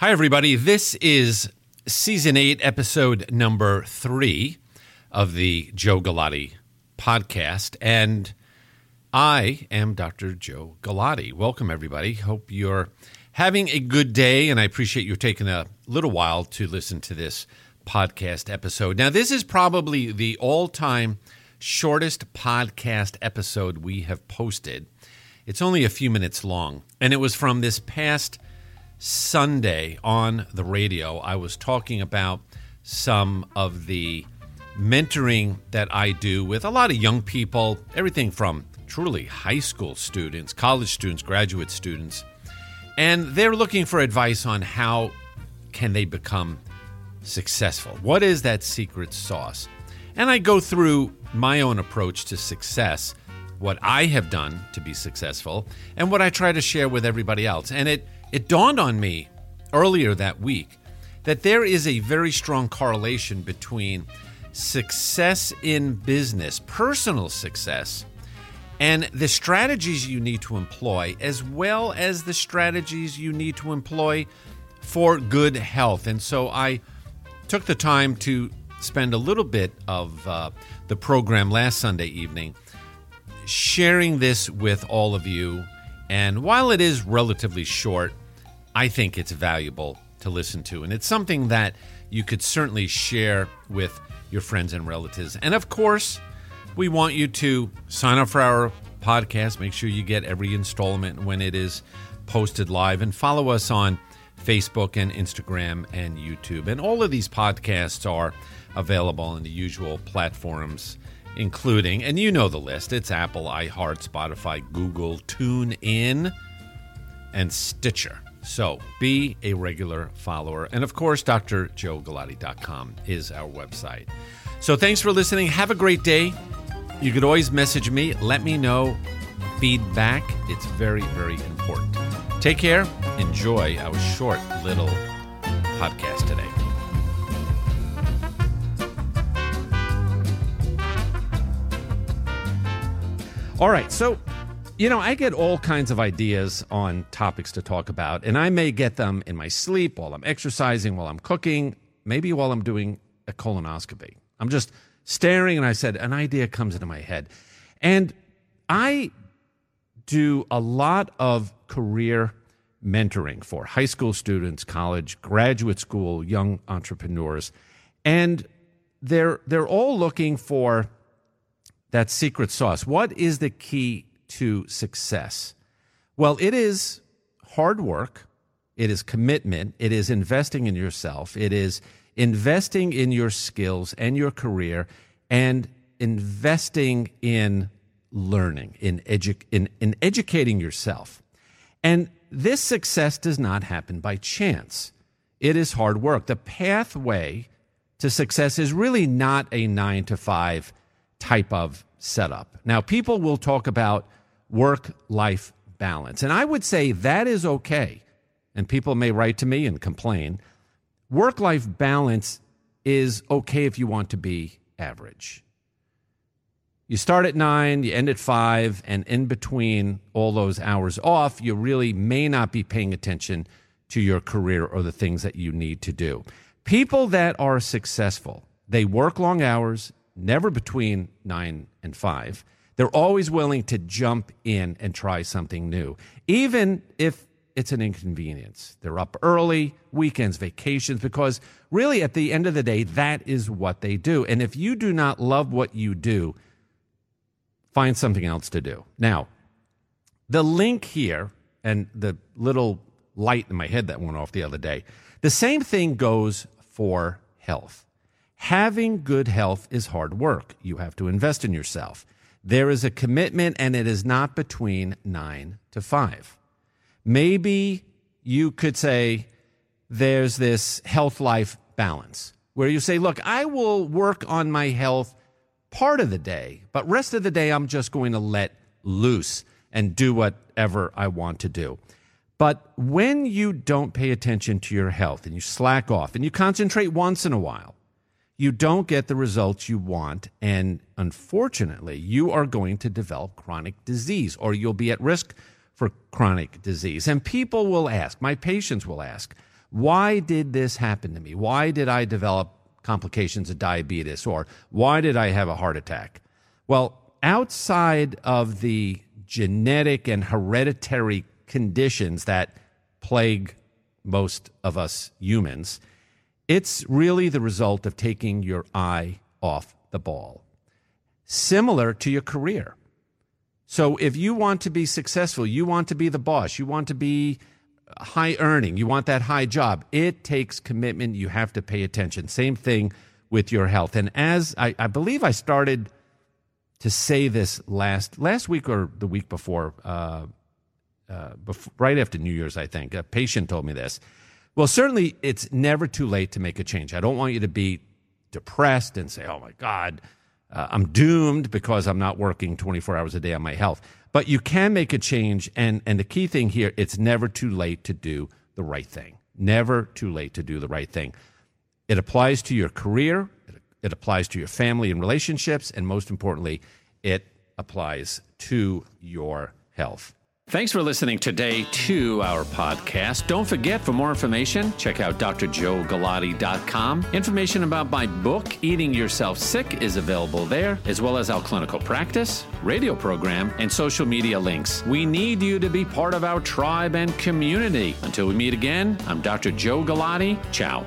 Hi, everybody. This is season eight, episode number three of the Joe Galati podcast. And I am Dr. Joe Galati. Welcome, everybody. Hope you're having a good day. And I appreciate you taking a little while to listen to this podcast episode. Now, this is probably the all time shortest podcast episode we have posted. It's only a few minutes long, and it was from this past Sunday on the radio, I was talking about some of the mentoring that I do with a lot of young people, everything from truly high school students, college students, graduate students, and they're looking for advice on how can they become successful? What is that secret sauce? And I go through my own approach to success, what I have done to be successful, and what I try to share with everybody else. And it it dawned on me earlier that week that there is a very strong correlation between success in business, personal success, and the strategies you need to employ, as well as the strategies you need to employ for good health. And so I took the time to spend a little bit of uh, the program last Sunday evening sharing this with all of you. And while it is relatively short, I think it's valuable to listen to. And it's something that you could certainly share with your friends and relatives. And of course, we want you to sign up for our podcast. Make sure you get every installment when it is posted live and follow us on Facebook and Instagram and YouTube. And all of these podcasts are available on the usual platforms, including, and you know the list it's Apple, iHeart, Spotify, Google, TuneIn, and Stitcher. So be a regular follower. And of course, drjoegalati.com is our website. So thanks for listening. Have a great day. You could always message me, let me know feedback. It's very, very important. Take care. Enjoy our short little podcast today. All right. So you know, I get all kinds of ideas on topics to talk about, and I may get them in my sleep while I'm exercising, while I'm cooking, maybe while I'm doing a colonoscopy. I'm just staring, and I said, an idea comes into my head. And I do a lot of career mentoring for high school students, college, graduate school, young entrepreneurs. And they're they're all looking for that secret sauce. What is the key to success? Well, it is hard work, it is commitment, it is investing in yourself, it is investing in your skills and your career, and investing in learning, in, edu- in, in educating yourself. And this success does not happen by chance. It is hard work. The pathway to success is really not a nine to five type of setup. Now, people will talk about work life balance. And I would say that is okay. And people may write to me and complain. Work life balance is okay if you want to be average. You start at nine, you end at five, and in between all those hours off, you really may not be paying attention to your career or the things that you need to do. People that are successful, they work long hours, never between nine and five they're always willing to jump in and try something new, even if it's an inconvenience. They're up early, weekends, vacations, because really at the end of the day, that is what they do. And if you do not love what you do, find something else to do. Now, the link here and the little light in my head that went off the other day, the same thing goes for health. Having good health is hard work. You have to invest in yourself. There is a commitment, and it is not between nine to five. Maybe you could say there's this health life balance where you say, look, I will work on my health part of the day, but rest of the day, I'm just going to let loose and do whatever I want to do. But when you don't pay attention to your health and you slack off and you concentrate once in a while, you don't get the results you want. And unfortunately, you are going to develop chronic disease or you'll be at risk for chronic disease. And people will ask, my patients will ask, Why did this happen to me? Why did I develop complications of diabetes? Or why did I have a heart attack? Well, outside of the genetic and hereditary conditions that plague most of us humans, it's really the result of taking your eye off the ball. Similar to your career. So if you want to be successful, you want to be the boss, you want to be high earning, you want that high job, it takes commitment. You have to pay attention. Same thing with your health. And as I, I believe I started to say this last last week or the week before, uh, uh, before, right after New Year's, I think a patient told me this. Well, certainly it's never too late to make a change. I don't want you to be depressed and say, "Oh my God, uh, I'm doomed because I'm not working 24 hours a day on my health." But you can make a change, and and the key thing here, it's never too late to do the right thing. Never too late to do the right thing. It applies to your career. It applies to your family and relationships. And most importantly, it applies to your health. Thanks for listening today to our podcast. Don't forget, for more information, check out drjoegalati.com. Information about my book, Eating Yourself Sick, is available there, as well as our clinical practice, radio program, and social media links. We need you to be part of our tribe and community. Until we meet again, I'm Dr. Joe Galati. Ciao.